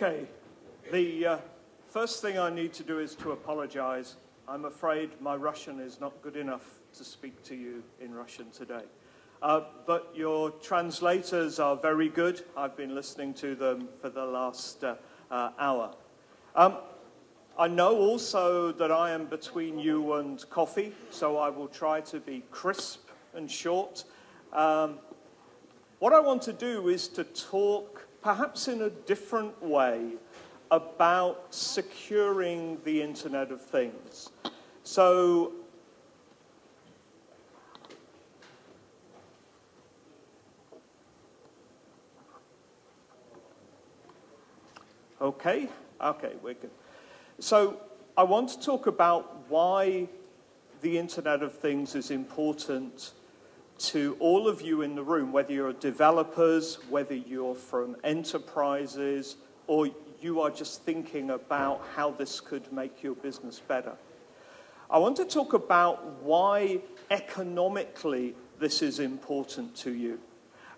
Okay, the uh, first thing I need to do is to apologize. I'm afraid my Russian is not good enough to speak to you in Russian today. Uh, but your translators are very good. I've been listening to them for the last uh, uh, hour. Um, I know also that I am between you and coffee, so I will try to be crisp and short. Um, what I want to do is to talk, perhaps in a different way, about securing the Internet of Things. So Okay? Okay, we're good. So I want to talk about why the Internet of Things is important to all of you in the room, whether you're developers, whether you're from enterprises, or you are just thinking about how this could make your business better. I want to talk about why economically this is important to you,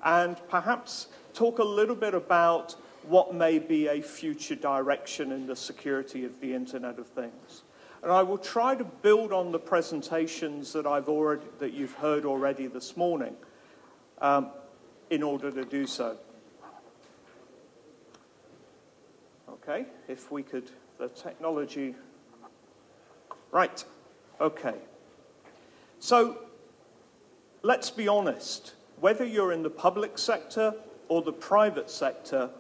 and perhaps talk a little bit about what may be a future direction in the security of the Internet of Things. And I will try to build on the presentations that, I've already, that you've heard already this morning um, in order to do so. Okay, if we could, the technology. Right, okay. So let's be honest. Whether you're in the public sector or the private sector,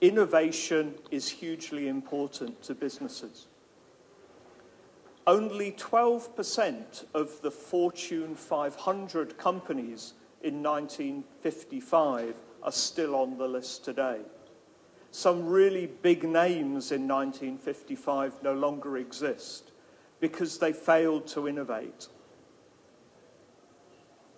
innovation is hugely important to businesses. Only 12% of the Fortune 500 companies in 1955 are still on the list today. Some really big names in 1955 no longer exist because they failed to innovate.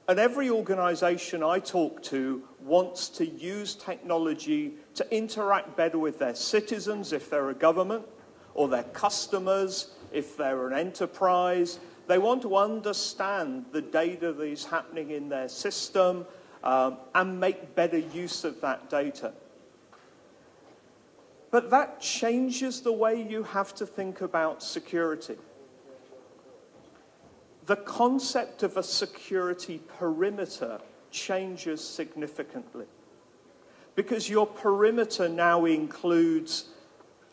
And every organization I talk to wants to use technology to interact better with their citizens if they're a government, or their customers if they're an enterprise. They want to understand the data that is happening in their system um, and make better use of that data. But that changes the way you have to think about security the concept of a security perimeter changes significantly. Because your perimeter now includes,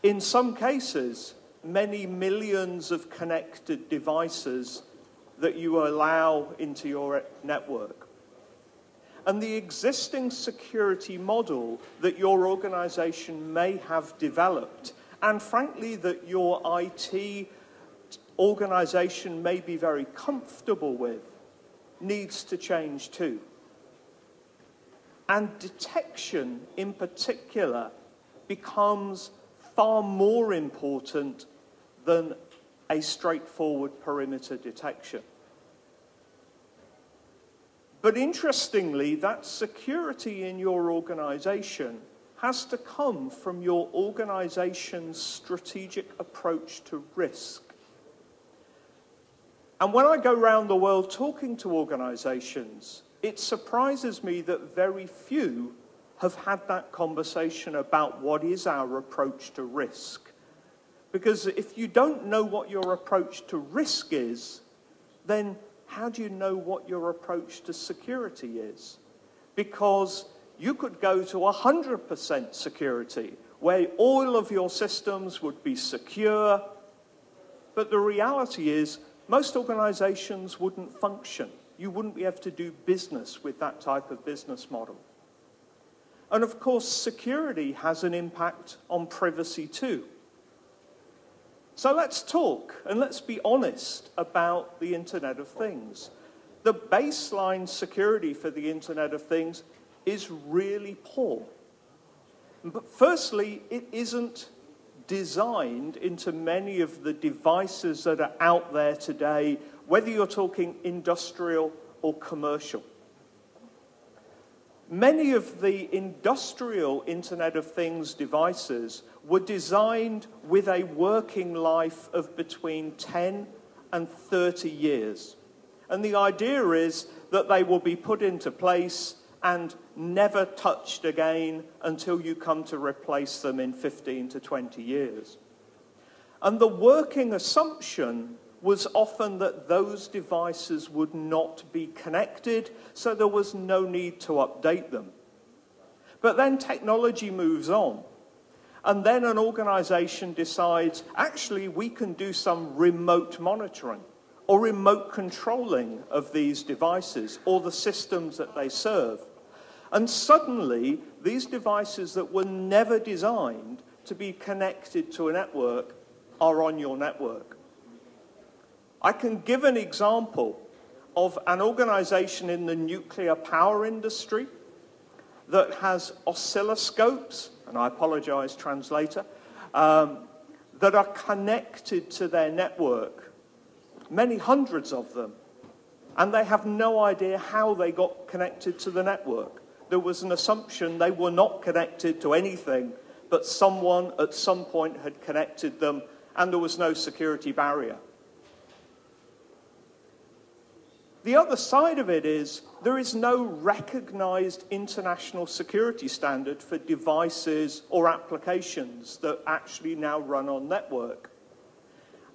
in some cases, many millions of connected devices that you allow into your network. And the existing security model that your organization may have developed, and frankly, that your IT organization may be very comfortable with needs to change too. And detection, in particular, becomes far more important than a straightforward perimeter detection. But interestingly, that security in your organization has to come from your organization's strategic approach to risk. And when I go around the world talking to organizations, it surprises me that very few have had that conversation about what is our approach to risk. Because if you don't know what your approach to risk is, then how do you know what your approach to security is? Because you could go to 100% security, where all of your systems would be secure, but the reality is most organizations wouldn't function. You wouldn't be able to do business with that type of business model. And of course, security has an impact on privacy too. So let's talk and let's be honest about the Internet of Things. The baseline security for the Internet of Things is really poor. But firstly, it isn't designed into many of the devices that are out there today, whether you're talking industrial or commercial. Many of the industrial Internet of Things devices were designed with a working life of between 10 and 30 years. And the idea is that they will be put into place and never touched again until you come to replace them in 15 to 20 years. And the working assumption was often that those devices would not be connected, so there was no need to update them. But then technology moves on. And then an organization decides, actually, we can do some remote monitoring or remote controlling of these devices or the systems that they serve. And suddenly, these devices that were never designed to be connected to a network are on your network. I can give an example of an organization in the nuclear power industry that has oscilloscopes, and I apologize, translator, um, that are connected to their network, many hundreds of them, and they have no idea how they got connected to the network. There was an assumption they were not connected to anything, but someone at some point had connected them, and there was no security barrier. The other side of it is there is no recognized international security standard for devices or applications that actually now run on network.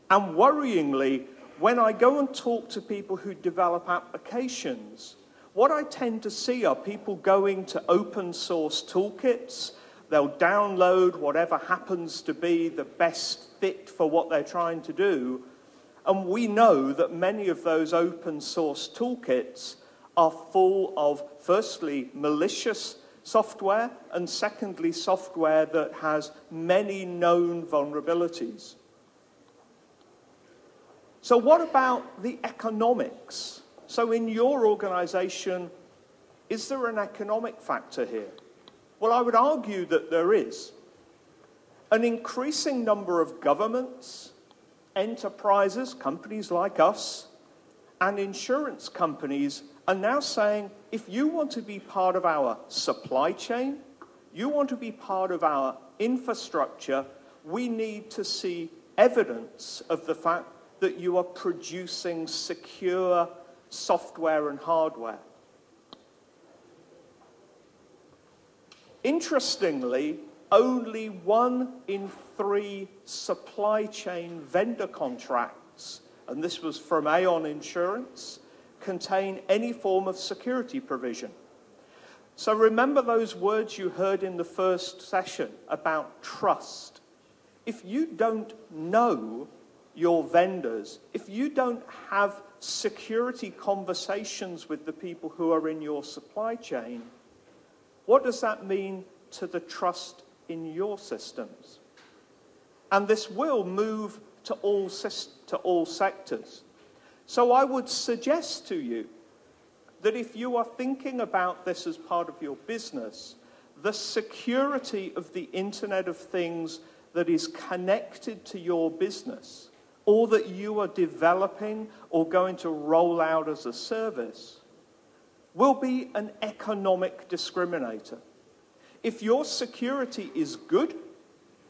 And worryingly, when I go and talk to people who develop applications, what I tend to see are people going to open source toolkits. They'll download whatever happens to be the best fit for what they're trying to do and we know that many of those open source toolkits are full of, firstly, malicious software, and secondly, software that has many known vulnerabilities. So, what about the economics? So, in your organization, is there an economic factor here? Well, I would argue that there is. An increasing number of governments enterprises, companies like us, and insurance companies are now saying if you want to be part of our supply chain, you want to be part of our infrastructure, we need to see evidence of the fact that you are producing secure software and hardware. Interestingly, only one in three supply chain vendor contracts, and this was from Aon Insurance, contain any form of security provision. So remember those words you heard in the first session about trust. If you don't know your vendors, if you don't have security conversations with the people who are in your supply chain, what does that mean to the trust in your systems. And this will move to all, to all sectors. So I would suggest to you that if you are thinking about this as part of your business, the security of the Internet of Things that is connected to your business or that you are developing or going to roll out as a service will be an economic discriminator. If your security is good,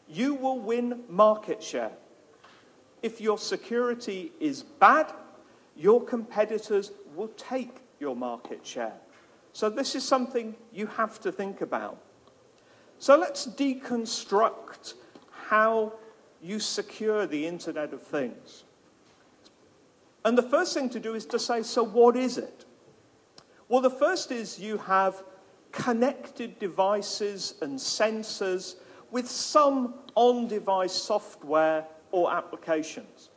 you will win market share. If your security is bad, your competitors will take your market share. So, this is something you have to think about. So, let's deconstruct how you secure the Internet of Things. And the first thing to do is to say, so what is it? Well, the first is you have connected devices and sensors with some on device software or applications.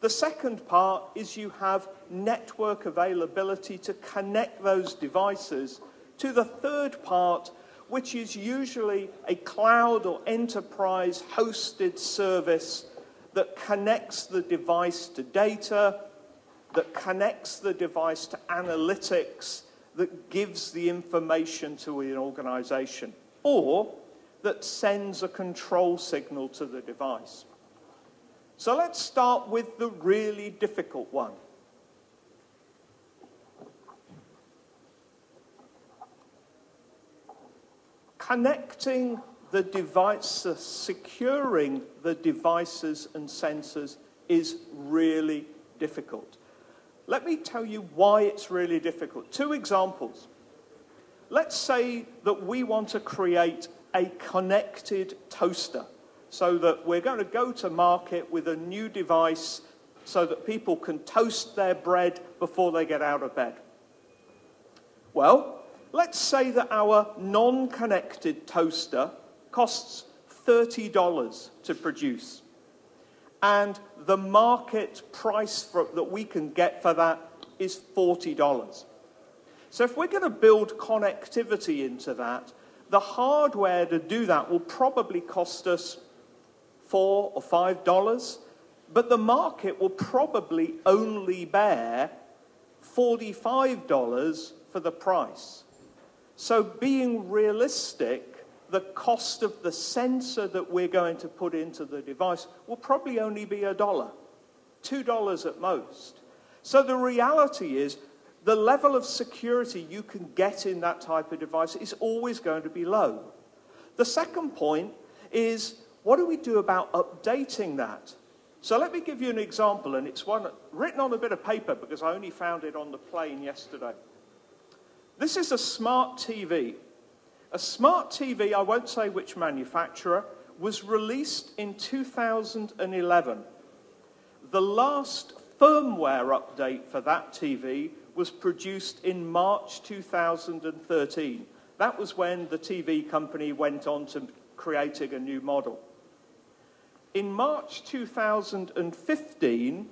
The second part is you have network availability to connect those devices to the third part, which is usually a cloud or enterprise hosted service that connects the device to data, that connects the device to analytics, that gives the information to an organization or that sends a control signal to the device. So let's start with the really difficult one. Connecting the device, securing the devices and sensors is really difficult. Let me tell you why it's really difficult. Two examples. let's say that we want to create a connected toaster so that we're going to go to market with a new device so that people can toast their bread before they get out of bed. Well, let's say that our non connected toaster costs $30 to produce. And the market price for, that we can get for that is $40. So if we're going to build connectivity into that, the hardware to do that will probably cost us four or five dollars, but the market will probably only bear $45 for the price. So being realistic, the cost of the sensor that we're going to put into the device will probably only be a dollar, two dollars at most. So the reality is the level of security you can get in that type of device is always going to be low. The second point is what do we do about updating that? So let me give you an example, and it's one written on a bit of paper because I only found it on the plane yesterday. This is a smart TV. A smart TV, I won't say which manufacturer, was released in 2011. The last firmware update for that TV was produced in March 2013. That was when the TV company went on to creating a new model. In March 2015,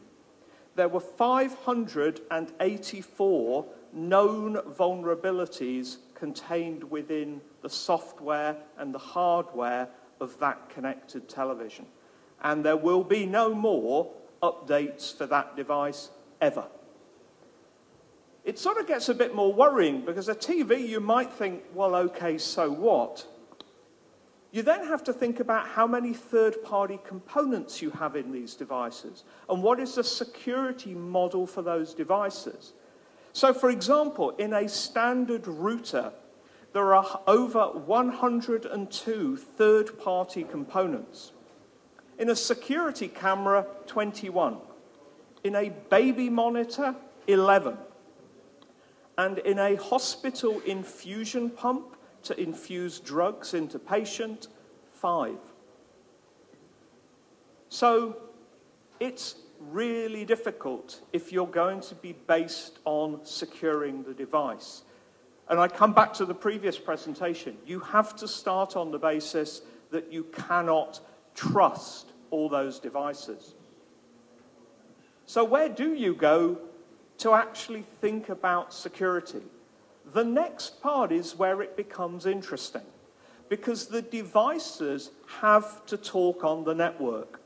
there were 584 known vulnerabilities contained within the software and the hardware of that connected television. And there will be no more updates for that device ever. It sort of gets a bit more worrying because a TV, you might think, well, okay, so what? You then have to think about how many third party components you have in these devices and what is the security model for those devices. So, for example, in a standard router, there are over 102 third party components. In a security camera, 21. In a baby monitor, 11. And in a hospital infusion pump to infuse drugs into patient, 5. So it's really difficult if you're going to be based on securing the device. And I come back to the previous presentation. You have to start on the basis that you cannot trust all those devices. So, where do you go to actually think about security? The next part is where it becomes interesting because the devices have to talk on the network.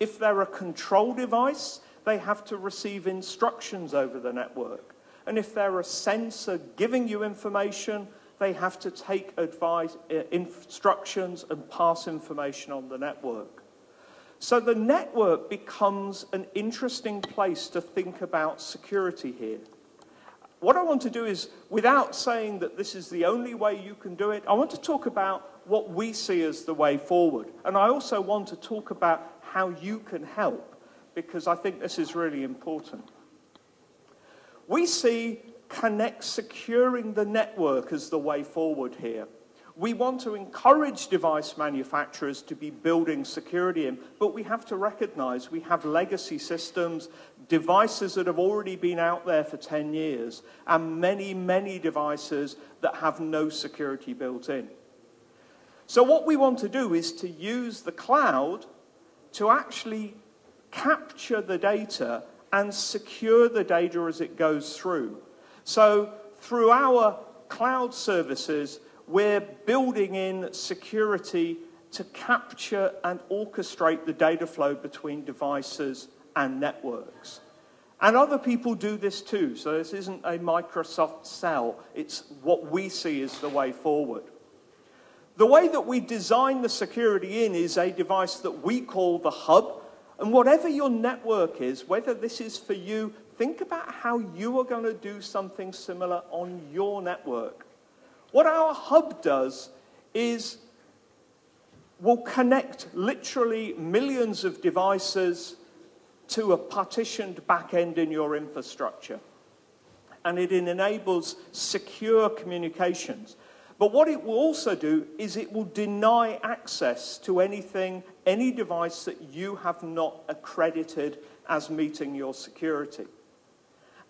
If they're a control device, they have to receive instructions over the network. And if they're a sensor giving you information, they have to take advice, uh, instructions and pass information on the network. So the network becomes an interesting place to think about security here. What I want to do is, without saying that this is the only way you can do it, I want to talk about what we see as the way forward. And I also want to talk about how you can help, because I think this is really important. We see Connect securing the network as the way forward here. We want to encourage device manufacturers to be building security in, but we have to recognize we have legacy systems, devices that have already been out there for 10 years, and many, many devices that have no security built in. So, what we want to do is to use the cloud to actually capture the data and secure the data as it goes through. So, through our cloud services, we're building in security to capture and orchestrate the data flow between devices and networks. And other people do this too, so this isn't a Microsoft sell, it's what we see as the way forward. The way that we design the security in is a device that we call the hub. And whatever your network is, whether this is for you, think about how you are going to do something similar on your network. What our hub does is will connect literally millions of devices to a partitioned back end in your infrastructure. and it enables secure communications. But what it will also do is it will deny access to anything, any device that you have not accredited as meeting your security.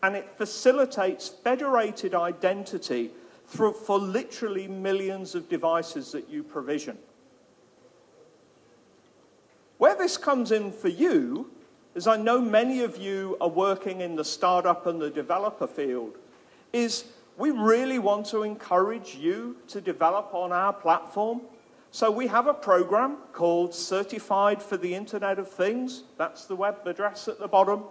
And it facilitates federated identity through, for literally millions of devices that you provision. Where this comes in for you is I know many of you are working in the startup and the developer field, is we really want to encourage you to develop on our platform. So we have a program called Certified for the Internet of Things. That's the web address at the bottom,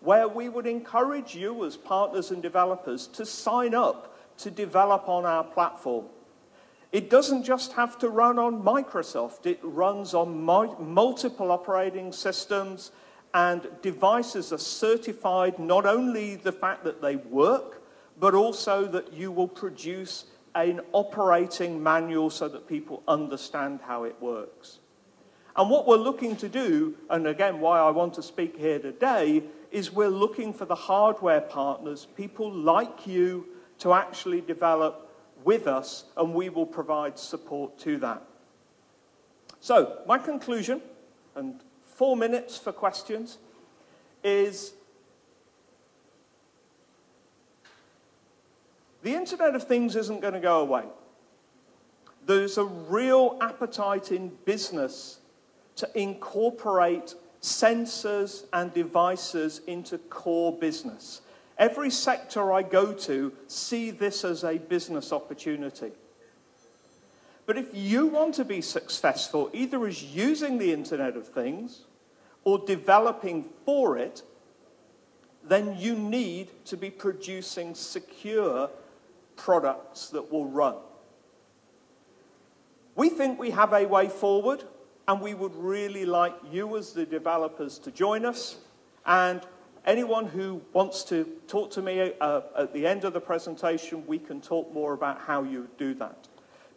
where we would encourage you as partners and developers to sign up to develop on our platform. It doesn't just have to run on Microsoft. It runs on multiple operating systems and devices are certified not only the fact that they work, but also that you will produce an operating manual so that people understand how it works. And what we're looking to do, and again, why I want to speak here today, is we're looking for the hardware partners, people like you, to actually develop with us, and we will provide support to that. So, my conclusion, and four minutes for questions, is The Internet of Things isn't going to go away. There's a real appetite in business to incorporate sensors and devices into core business. Every sector I go to see this as a business opportunity. But if you want to be successful, either as using the Internet of Things or developing for it, then you need to be producing secure products that will run. We think we have a way forward, and we would really like you as the developers to join us. And anyone who wants to talk to me uh, at the end of the presentation, we can talk more about how you do that.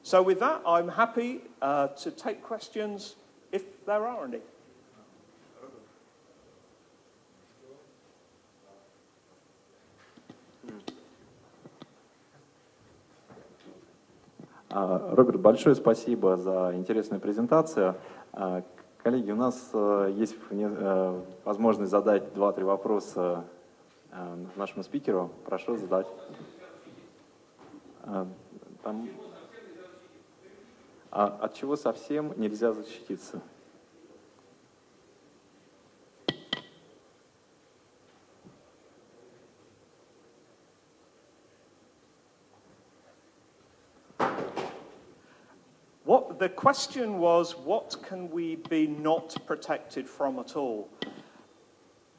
So with that, I'm happy uh, to take questions if there are any. Роберт, большое спасибо за интересную презентацию. А, коллеги, у нас э, есть э, возможность задать два-три вопроса э, нашему спикеру. Прошу задать. А, там... А от чего совсем нельзя защититься? The question was, what can we be not protected from at all?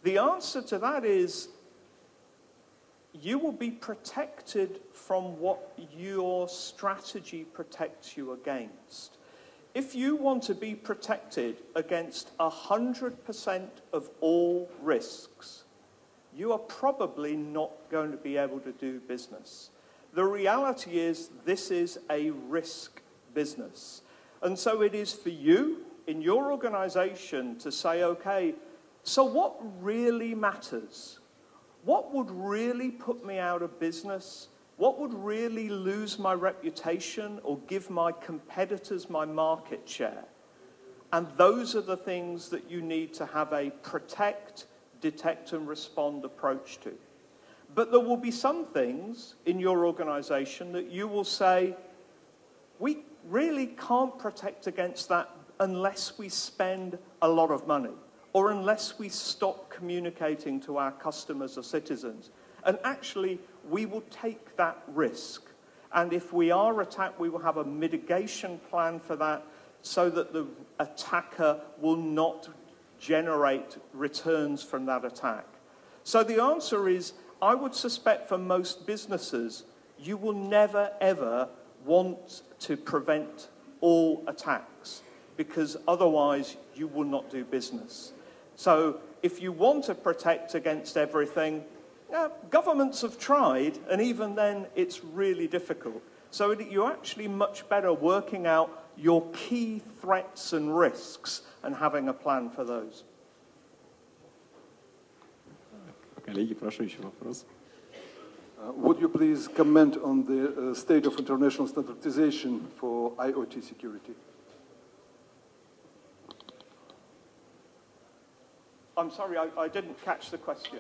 The answer to that is, you will be protected from what your strategy protects you against. If you want to be protected against 100% of all risks, you are probably not going to be able to do business. The reality is, this is a risk business. And so it is for you in your organization to say, okay, so what really matters? What would really put me out of business? What would really lose my reputation or give my competitors my market share? And those are the things that you need to have a protect, detect, and respond approach to. But there will be some things in your organization that you will say, we, really can't protect against that unless we spend a lot of money or unless we stop communicating to our customers or citizens. And actually, we will take that risk. And if we are attacked, we will have a mitigation plan for that so that the attacker will not generate returns from that attack. So the answer is I would suspect for most businesses, you will never ever want to prevent all attacks because otherwise you will not do business. So if you want to protect against everything, yeah, governments have tried, and even then it's really difficult. So you're actually much better working out your key threats and risks and having a plan for those. Коллеги, прошу еще вопрос. Uh, would you please comment on the uh, state of international standardization for IoT security? I'm sorry, I, I didn't catch the question.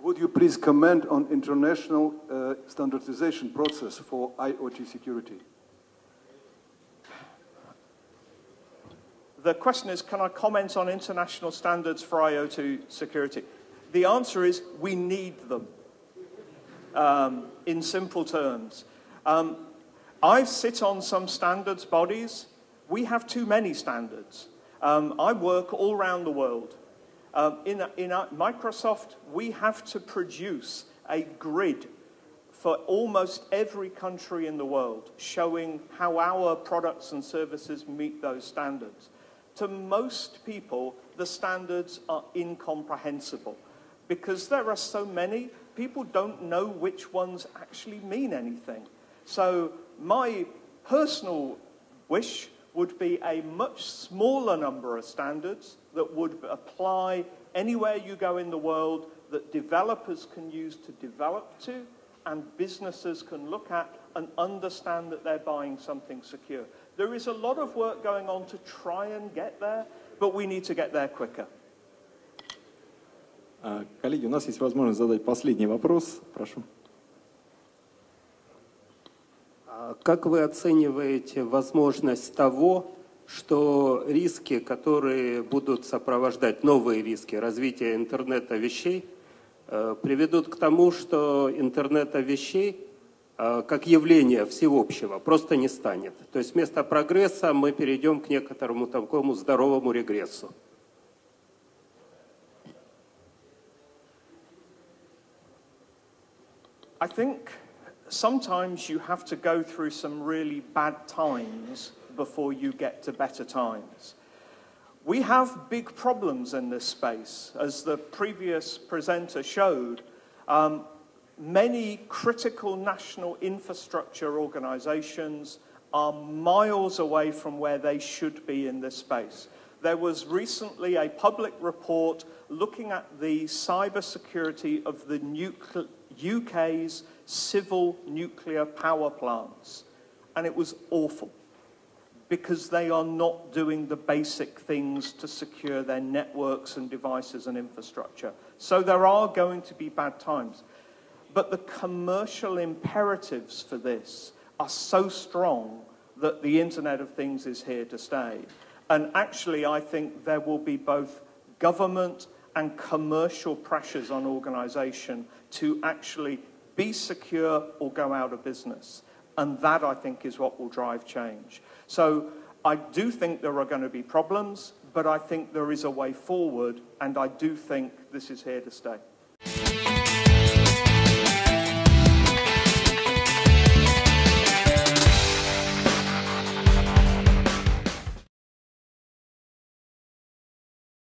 Would you please comment on international uh, standardization process for IoT security? The question is, can I comment on international standards for IoT security? The answer is, we need them, um, in simple terms. Um, I sit on some standards bodies. We have too many standards. Um, I work all around the world. Um, in, in Microsoft, we have to produce a grid for almost every country in the world, showing how our products and services meet those standards. To most people, the standards are incomprehensible because there are so many, people don't know which ones actually mean anything. So my personal wish would be a much smaller number of standards that would apply anywhere you go in the world that developers can use to develop to and businesses can look at and understand that they're buying something secure. There is a lot of work going on to try and get there, but we need to get there quicker. Коллеги, у нас есть возможность задать последний вопрос. Прошу. Как вы оцениваете возможность того, что риски, которые будут сопровождать новые риски развития интернета вещей, э, приведут к тому, что интернета вещей э, как явление всеобщего просто не станет. То есть вместо прогресса мы перейдем к некоторому такому здоровому регрессу. I think sometimes you have to go through some really bad times before you get to better times. We have big problems in this space. As the previous presenter showed, um, many critical national infrastructure organizations are miles away from where they should be in this space. There was recently a public report looking at the cybersecurity of the nuclear UK's civil nuclear power plants. And it was awful because they are not doing the basic things to secure their networks and devices and infrastructure. So there are going to be bad times. But the commercial imperatives for this are so strong that the Internet of Things is here to stay. And actually, I think there will be both government and commercial pressures on organization to actually be secure or go out of business. And that, I think, is what will drive change. So I do think there are going to be problems, but I think there is a way forward, and I do think this is here to stay.